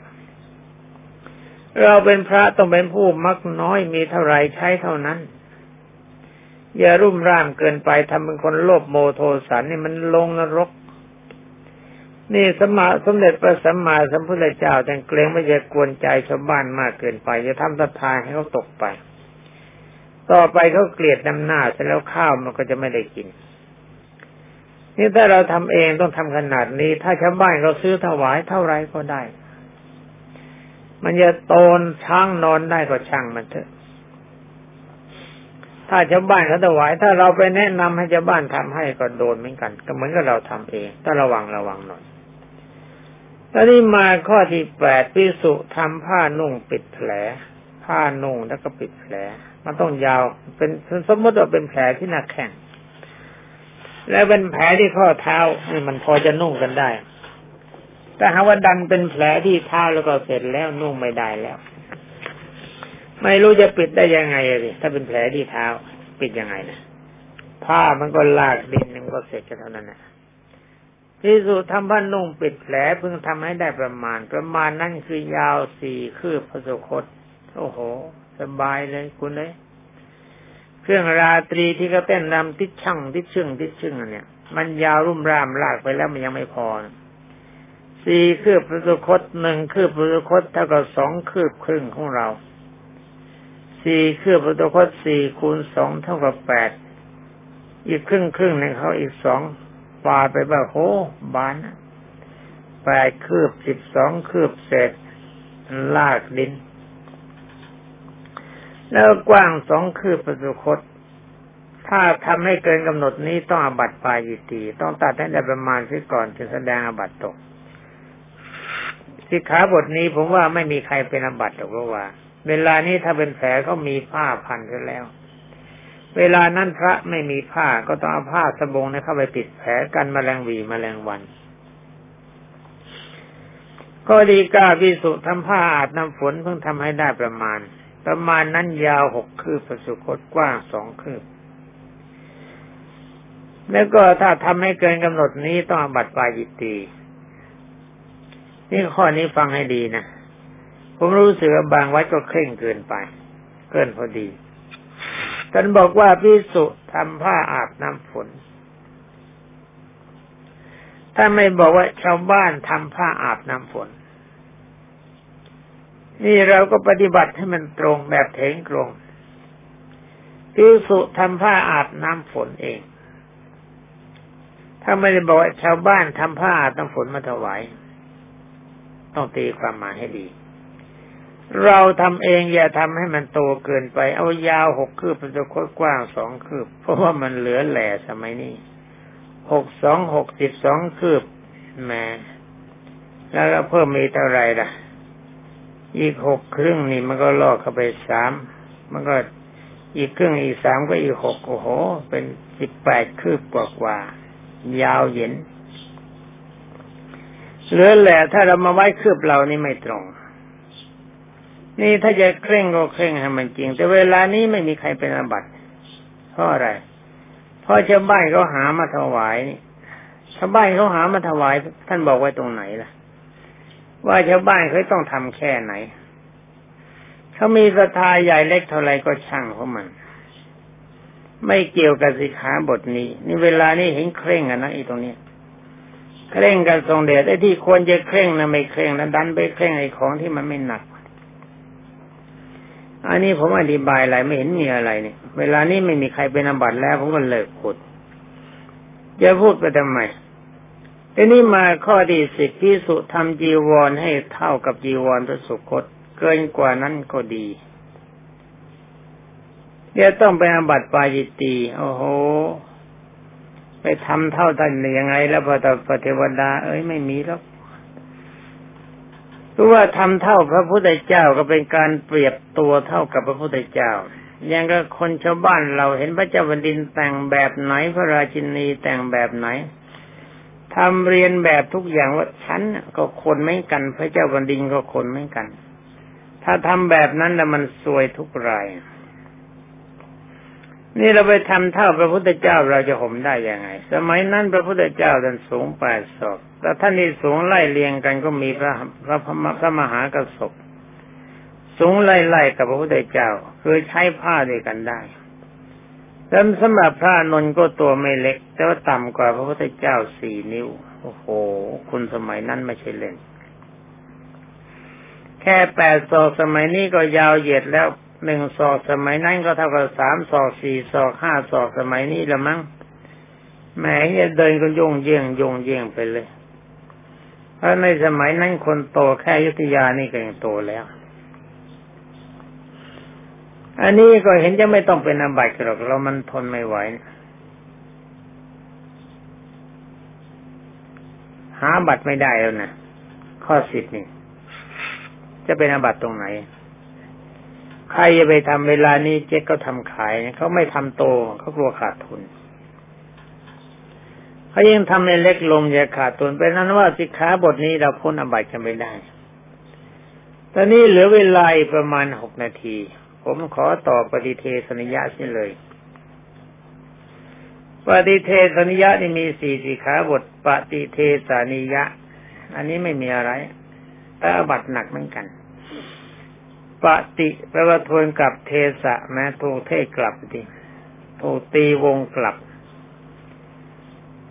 เราเป็นพระต้องเป็นผู้มักน้อยมีเท่าไรใช้เท่านั้น อย่ารุ่มร่ามเกินไปทำเป็นคนโลภโมโทสันนี่มันลงนรก นี่สมมาสมเด็จพระสัมมาสัมพุทธเจ้าแต่เกรงไม่จะกวนใจชาวบ้านมากเกินไป จะทำศรัทธาให้เขาตกไป ต่อไปเขาเกลียดนำหน้าเสร็จแล้วข้าวมันก็จะไม่ได้กินนี่ถ้าเราทำเองต้องทำขนาดนี้ ถ้าชาวบ้านเราซื้อถวายเท่าไรก็ได้ มันจะโตนช้างนอนได้ก็ช่างมันเถอะ ถ้าชาวบ้านเขาถวาย ถ้าเราไปแนะนำให้ชาวบ้านทำให้ก็โดนเหมือนกัน ก็เหมือนกับเราทำเอง ต้องระวังระวังหน่อยตอนนี้มาข้อที่แปดพิสุทำผ้านุ่งปิดแผล ผ้านุ่งแล้วก็ปิดแผล มันต้องยาว เป็นสมมติว่าเป็นแผลที่หน้าแข้งแล้วเป็นแผลที่ข้อเท้านี่มันพอจะนุ่งกันได้ แต่หาว่าดันเป็นแผลที่เท้าแล้วก็เสร็จแล้วนุ่งไม่ได้แล้ว ไม่รู้จะปิดได้ยังไงเลยถ้าเป็นแผลที่เท้า ปิดยังไงนะผ้ามันก็ลากดินมันก็เสร็จกันเท่านั้นนะที่สุดทำผ้านุ่งปิดแผลเพิ่งทำให้ได้ประมาณ ประมาณนั่นคือยาวสี่คืบพระสุคต โอ้โห สบายเลยคุณเลยเครื่องราตรีที่เขาเต้นรำทิศช่างทิศชึ่งทิศชึ่งเนี่ยมันยาวรุ่มรามลากไปแล้วมันยังไม่พอ สี่คืบพระสุคตหนึ่งคืบพระสุคตเท่ากับสองคืบครึ่งของเราสี่ครื่อประตูคตสี่คูณสองเท่ากับแปดอีกครึ่งครึ่งหนึ่งเขาอีกสองปาไปแบบโหบานแปดคืบสิบสองคืบเศษลากดิน แล้วกว้างสองคืบประตูคต ถ้าทำให้เกินกำหนดนี้ต้องอบัตปายิตี ต้องตัดให้ได้ประมาณที่ก่อนจะแสดงอบัตตก สิกขาบทนี้ผมว่าไม่มีใครเป็นอบัตหรอกว่า เวลานี้ถ้าเป็นแผลก็มีผ้าพันกันแล้ว เวลานั้นพระไม่มีผ้าก็ต้องเอาผ้าสบงเข้าไปปิดแผลกันมแมลงวีมแมลงวันก็ดีกาพิสุทำผ้าอาบน้ำฝนเพิ่งทำให้ได้ประมาณ ประมาณนั้นยาวหกคืบประสุคตกว้างสองคืบ แล้วก็ถ้าทำให้เกินกำหนดนี้ต้องบัตรปาจิตี นี่ข้อนี้ฟังให้ดีนะผมรู้สึกว่าบางวัดก็เคร่งเกินไป เกินพอดีท่านบอกว่าพิสุทำผ้าอาบน้ำฝนถ้าไม่บอกว่าชาวบ้านทำผ้าอาบน้ำฝน นี่เราก็ปฏิบัติให้มันตรงแบบเถงตรงพิสุทำผ้าอาบน้ำฝนเอง ถ้าไม่ได้บอกว่าชาวบ้านทำผ้าอาบน้ำฝนมาถวาย ต้องตีความหมายให้ดี เราทำเองอย่าทำให้มันโตเกินไป เอายาวหกคืบเป็นตัวคกว้างสองคืบ เพราะว่ามันเหลือแหล่สมัยนี้หกสองหกสิบสองคืบแหมแล้วก็เพิ่มมีเท่าไรล่ะอีกหกครึ่งนี่มันก็ลอกเข้าไปสามมันก็อีกครึ่งอีกสามก็อีกหกโอ้โห เป็นสิบแปดคืบกว่ากว่ายาวเย็น เหลือแหล่ถ้าเรามาไว้คืบเรานี่ไม่ตรง นี่ถ้าจะเคร่งก็เคร่งให้มันจริง แต่เวลานี้ไม่มีใครเป็นอาบัติเพราะอะไรเพราะชาวบ้านเขาหามาถวายนี่ชาวบ้านเขาหามาถวาย ท่านบอกไว้ตรงไหนล่ะ ว่าชาวบ้านเขาต้องทำแค่ไหนเขามีศรัทธาใหญ่เล็กเท่าไรก็ช่างของมัน ไม่เกี่ยวกับสิขาบทนี้ นี่เวลานี้เห็นเคร่งกันนะอีตรงนี้ เคร่งกันทรงเดชไอ้ที่ควรจะเคร่งนะไม่เคร่งนะดันไปเคร่งไอ้ของที่มันไม่หนัก อันนี้ผมอธิบายอะไรไม่เห็นมีอะไรเนี่ย เวลานี้ไม่มีใครเป็นอบัตแล้วผมก็เลิกพูดจะพูดไปทำไมทีนี้มาข้อที่สิบพิสุทำจีวรให้เท่ากับจีวรพระสุคต เกินกว่านั้นก็ดีเดี๋ยวต้องไปอาบัติปาจิตตีโอ้โห ไปทำเท่าท่านยังไง แล้วพระตเทวดา เอ้ยไม่มีแล้วรู้ว่าทำเท่าพระพุทธเจ้าก็เป็นการเปรียบตัวเท่ากับพระพุทธเจ้ายังก็คนชาวบ้านเราเห็นพระเจ้าแผ่นดินแต่งแบบไหนพระราชินีแต่งแบบไหนทำเรียนแบบทุกอย่างว่าฉันก็คนไม่กัน พระเจ้าแผ่นดินก็คนไม่กัน ถ้าทำแบบนั้นแล้วมันซวยทุกราย นี่เราไปทำเท่าพระพุทธเจ้าเราจะห่มได้ยังไง สมัยนั้นพระพุทธเจ้าท่านสูงแปดศอกแต่ท่านนี่สูงไล่เรียงกันก็มีพระพระพระมหากระสบสูงไล่ๆกับพระพุทธเจ้า คือใช้ผ้าด้วยกันได้แล้วสำหรับพระนนท์ก็ตัวไม่เล็ก แต่ว่าต่ำกว่าพระพุทธเจ้าสี่นิ้ว โอ้โห คุณสมัยนั้นไม่ใช่เล่น แค่แปดศอกสมัยนี้ก็ยาวเหยียดแล้ว หนึ่งศอกสมัยนั้นก็เท่ากับสามศอกสี่ศอกห้าศอกสมัยนี้ละมั้งแหมจะเดินก็ยงเยี่ยงยงเยี่ยงไปเลย เพราะในสมัยนั้นคนโตแค่ยุทธยานี่ก็ยังโตแล้ว อันนี้ก็เห็นจะไม่ต้องเป็นอาบัติหรอกเรามันทนไม่ไหวหาบัตรไม่ได้แล้วนะข้อสิบนี่ จะเป็นอาบัตตรงไหน ใครจะไปทำเวลานี้เจ๊ก็ทำขายเขาไม่ทำโตเขากลัวขาดทุนเขายังทำในเล็กลงจะขาดทุนเป็นนั้นว่าสิกขาบทนี้เราพ้นอบัติกันไม่ได้ ตอนนี้เหลือเวลาประมาณหกนาที ผมขอต่อปฏิเทศนิยะสิเลยปฏิเทศนิยะนี่มีสี่สิกขาบทปฏิเทศนิยะ อันนี้ไม่มีอะไรแต่อบัติหนักเหมือนกัน ปฏิแปลว่าทวนกลับเทสะแม้ถูกเทกลับดิถูกตีวงกลับ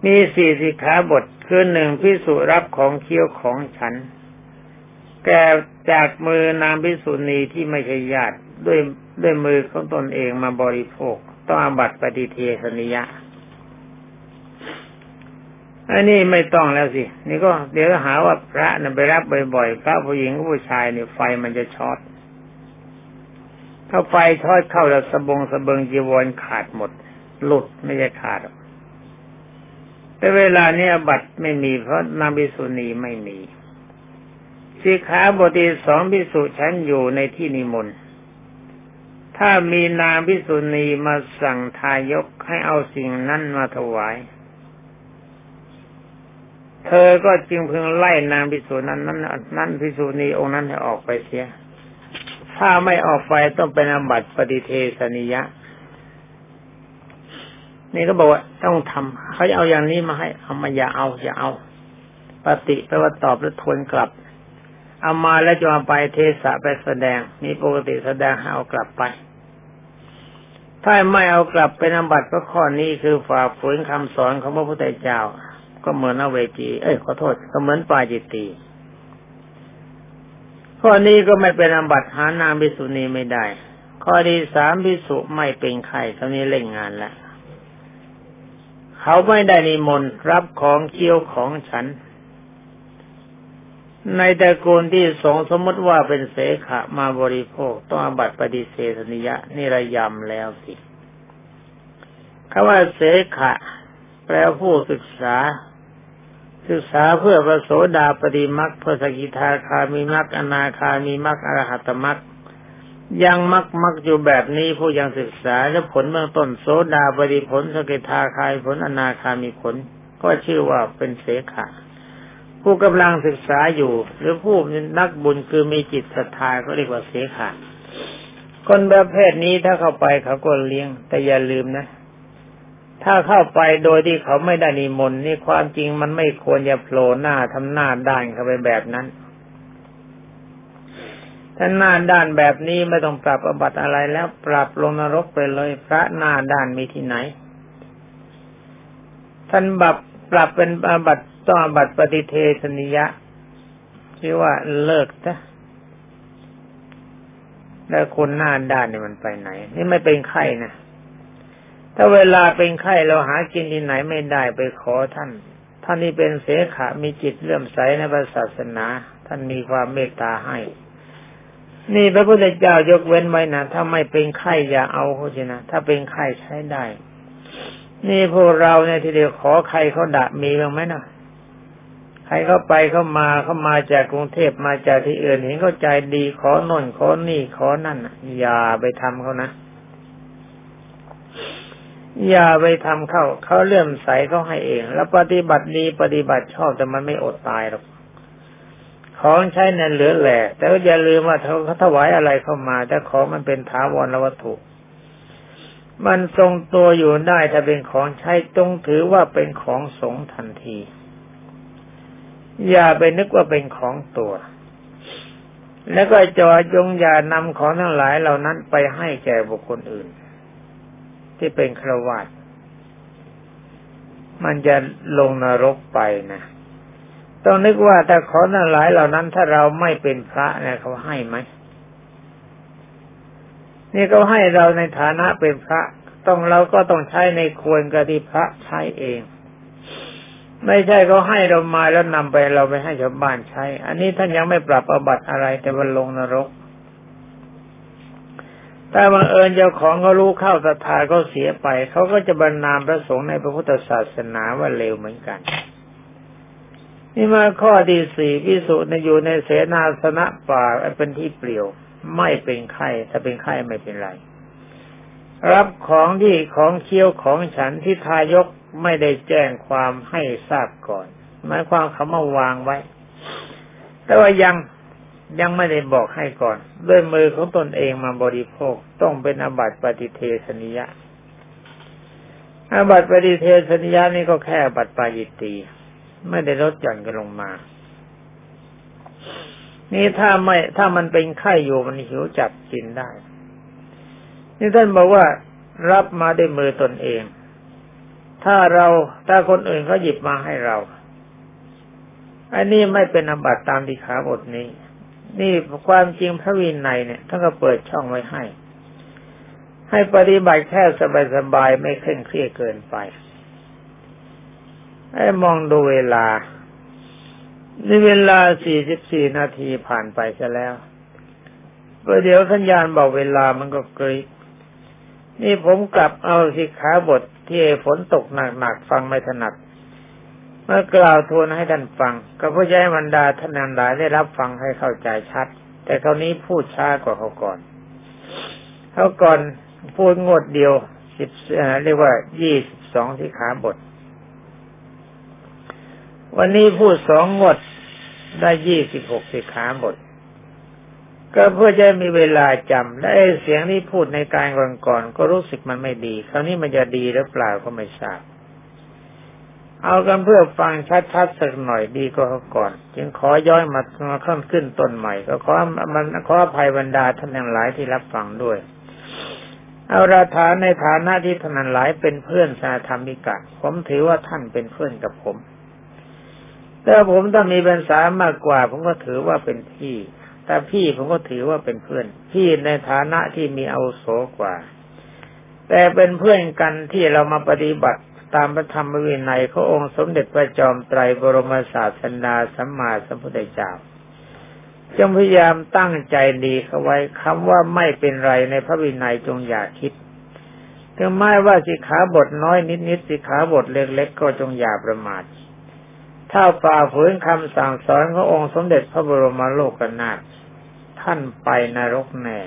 มีสี่สิขาบทคือหนึ่งพิสุรับของเคี้ยวของฉัน แกจากมือนางพิสุณีที่ไม่ใช่ญาติด้วยด้วยมือของตนเองมาบริโภค ต้องอาบัติปฏิเทสนิยะอันนี้ไม่ต้องแล้วสิ นี่ก็เดี๋ยวหาว่าพระนั่นไปรับบ่อยๆ พระผู้หญิงกับผู้ชายเนี่ยไฟมันจะช็อต ถ้าไฟทอดเข้าแล้วสบงสะเบิงจีวรขาดหมด หลุดไม่ใช่ขาดแต่เวลานี้บัตรไม่มี เพราะนามพิสุณีไม่มีสิขาบทีสองพิสุฉันอยู่ในที่นิมนต์ถ้ามีนามพิสุณีมาสั่งทายกให้เอาสิ่งนั้นมาถวาย เธอก็จึงพึงไล่นางพิสุนั้นนั้นนั้นพิสุณีองค์นั้นให้ออกไปเสีย ถ้าไม่ออกไปต้องเป็นอบัติปฏิเทสนิยะ นี่ก็บอกว่าต้องทำเขาเอาอย่างนี้มาให้เอามาอย่าเอาอย่าเอา ปฏิแปลว่าตอบแล้วทวนกลับ เอามาแล้วจะมาไปเทศะไปแสดงมีปกติแสดงเอากลับไป ถ้าไม่เอากลับเป็นอบัติเพระข้อนี้คือฝ่าฝืนคำสอนของพระพุทธเจ้า ก็เหมือนอเวจี เอ้ยขอโทษก็เหมือนปาจิตตี ข้อนี้ก็ไม่เป็นอันบัตหานางพิสุณีไม่ได้ ข้อที่สามพิสุไม่เป็นไข่ตอนนี้เล่นงานแล้วเขาไม่ได้นิมนต์รับของเคี้ยวของฉัน ในตระกูลที่สองสมมติว่าเป็นเสขะมาบริโภค ต้องอบัตปฏิเสธนิยะนี่ระยำแล้วสิคำว่าเสขะ แปลผู้ศึกษา ศึกษาเพื่อประโสดาปฏิมักพระสกิทาคามีมักอนาคามีมักอรหัตมักยังมักมักอยู่แบบนี้ผู้ยังศึกษาและผลเบื้องต้นโสดาปฏิผลสกิทาคายผลอนาคามีผล ก็ชื่อว่าเป็นเสขะผู้กำลังศึกษาอยู่ หรือผู้นักบุญคือมีจิตศรัทธาก็เรียกว่าเสขะคนประเภทนี้ถ้าเข้าไปเขาก็เลี้ยง แต่อย่าลืมนะ ถ้าเข้าไปโดยที่เขาไม่ได้นิมนต์นี่ความจริงมันไม่ควรจะโผล่หน้าทำหน้าด้านเข้าไปแบบนั้นถ้าหน้าด้านแบบนี้ไม่ต้องปรับอบัตอะไรแล้วปรับลงนรกไปเลย พระหน้าด้านมีที่ไหน ท่านบับปรับเป็นอบัตต้องอบัตปฏิเทสนิยะชื่อว่าเลิกนะแล้วคนหน้าด้านนี่มันไปไหน นี่ไม่เป็นไข้นะ ถ้าเวลาเป็นไข้เราหากินที่ไหนไม่ได้ไปขอท่าน ท่านนี่เป็นเสขะมีจิตเลื่อมใสในศาสนา ท่านมีความเมตตาให้ นี่พระพุทธเจ้ายกเว้นไว้นะถ้าไม่เป็นไข้อย่าเอาเขาสินะถ้าเป็นไข้ใช้ได้ นี่พวกเราเนี่ยทีเดียวขอใครเขาด่ามีบ้างไหมนะใครเข้าไปเข้ามาเข้ามาจากกรุงเทพมาจากที่อื่นเห็นเข้าใจดีขอน่นขอนี่ขอนั่นอย่าไปทำเขานะ อย่าไปทำเข้า เขาเลื่อมใสเขาให้เอง แล้วปฏิบัติดีปฏิบัติชอบแต่มันไม่อดตายหรอกของใช้นั่นเหลือแหละแต่ก็อย่าลืมว่าเขาถวายอะไรเข้ามา แต่ของมันเป็นถาวรวัตถุมันทรงตัวอยู่ได้ถ้าเป็นของใช้ต้องถือว่าเป็นของสงทันที อย่าไปนึกว่าเป็นของตัว แล้วก็จอจงอย่านำของทั้งหลายเหล่านั้นไปให้แก่บุคคลอื่น ที่เป็นครวาตมันจะลงนรกไปนะต้องนึกว่าแต่ขอนั้นหลายเหล่านั้นถ้าเราไม่เป็นพระเนี่ยเขาให้ไหมนี่เขาให้เราในฐานะเป็นพระ ต้องเราก็ต้องใช้ในควรกติพระใช้เอง ไม่ใช่เขาให้เรามาแล้วนำไปเราไปให้ชาวบ้านใช้ อันนี้ท่านยังไม่ปรับอบัติอะไรแต่วันลงนรก ถ้าบังเอิญเจ้าของเขารู้เข้าศรัทธาเขาเสียไป เขาก็จะบรรนามพระสงฆ์ในพระพุทธศาสนาว่าเลวเหมือนกัน นี่มาข้อที่สี่พิสุในอยู่ในเสนาสนะป่าเป็นที่เปลี่ยว ไม่เป็นไข้ถ้าเป็นไข้ไม่เป็นไรรับของที่ของเคี้ยวของฉันที่ทายกไม่ได้แจ้งความให้ทราบก่อน หมายความเขามาวางไว้ แต่ว่ายัง ยังไม่ได้บอกให้ก่อน ด้วยมือของตนเองมาบริโภคต้องเป็นอบัติปฏิเทสนิยะอาบัติปฏิเทสนิยะนี่ก็แค่บัติปายิตีไม่ได้ลดหย่อนกันลงมา นี่ถ้าไม่ถ้ามันเป็นไข้อยู่มันหิวจับกินได้ นี่ท่านบอกว่ารับมาด้วยมือตนเอง ถ้าเราถ้าคนอื่นเขาหยิบมาให้เรา อันนี้ไม่เป็นอบัติตามที่ขาบทนี้ นี่ความจริงพระวินัยเนี่ยท่านก็เปิดช่องไว้ให้ ให้ปฏิบัติแค่สบายๆไม่เคร่งเครียดเกินไป ให้มองดูเวลาในเวลา 44 นาทีผ่านไปซะแล้วประเดี๋ยวสัญญาณบอกเวลามันก็กรีนี่ผมกลับเอาสิขาบทที่ฝนตกหนักๆฟังไม่ถนัด เมื่อกล่าวทวนให้ท่านฟัง ก็เพื่อให้บรรดาท่านนันหลายได้รับฟังให้เข้าใจชัด แต่คราวนี้พูดช้ากว่าเขาก่อนเขาก่อนพูดงดเดียวสิบเรียกว่ายี่สิบสองที่ขาบท วันนี้พูดสองงดได้ยี่สิบหกสิขาบท ก็เพื่อจะมีเวลาจำและเสียงที่พูดในการก่อนๆก็รู้สึกมันไม่ดี คราวนี้มันจะดีหรือเปล่าก็ไม่ทราบ เอากันเพื่อฟังชัดๆสักหน่อยดีก็ก่อน จึงขอย้อยมามาขึ้นขึ้นต้นใหม่ ก็ขอมันขออภัยบรรดาท่านทั้งหลายที่รับฟังด้วย เอาราฐานในฐานะที่ท่านหลายเป็นเพื่อนสาธรรมิกะผมถือว่าท่านเป็นเพื่อนกับผมแต่ผมต้องมีภาษามากกว่า ผมก็ถือว่าเป็นพี่ แต่พี่ผมก็ถือว่าเป็นเพื่อน พี่ในฐานะที่มีอาวุโสกว่า แต่เป็นเพื่อนกันที่เรามาปฏิบัติ ตามพระธรรมวินัยขององค์สมเด็จพระจอมไตรบรมศาสนาสัมมาสัมพุทธเจ้าจงพยายามตั้งใจดีเข้าไว้คำว่าไม่เป็นไรในพระวินัยจงอย่าคิดถึงแม้ว่าสิขาบทน้อยนิดๆสิขาบทเล็กๆก็จงอย่าประมาทถ้าฝ่าฝืนคำสั่งสอนขององค์สมเด็จพระบรมโลกนาถท่านไปนรกแน่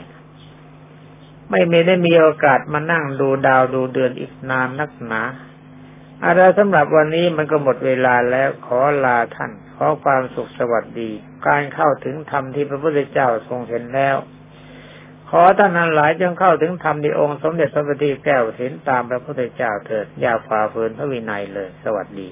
ไม่มีได้มีโอกาสมานั่งดูดาวดูเดือนอีกนานนักหนา อะไรสำหรับวันนี้มันก็หมดเวลาแล้วขอลาท่าน ขอความสุขสวัสดี การเข้าถึงธรรมที่พระพุทธเจ้าทรงเห็นแล้ว ขอท่านทั้งหลายจงเข้าถึงธรรมในองค์สมเด็จพระบัณฑิตแก้วเห็นตามพระพุทธเจ้าเถิดอย่าฝ่าฝืนพระวินัยเลย สวัสดี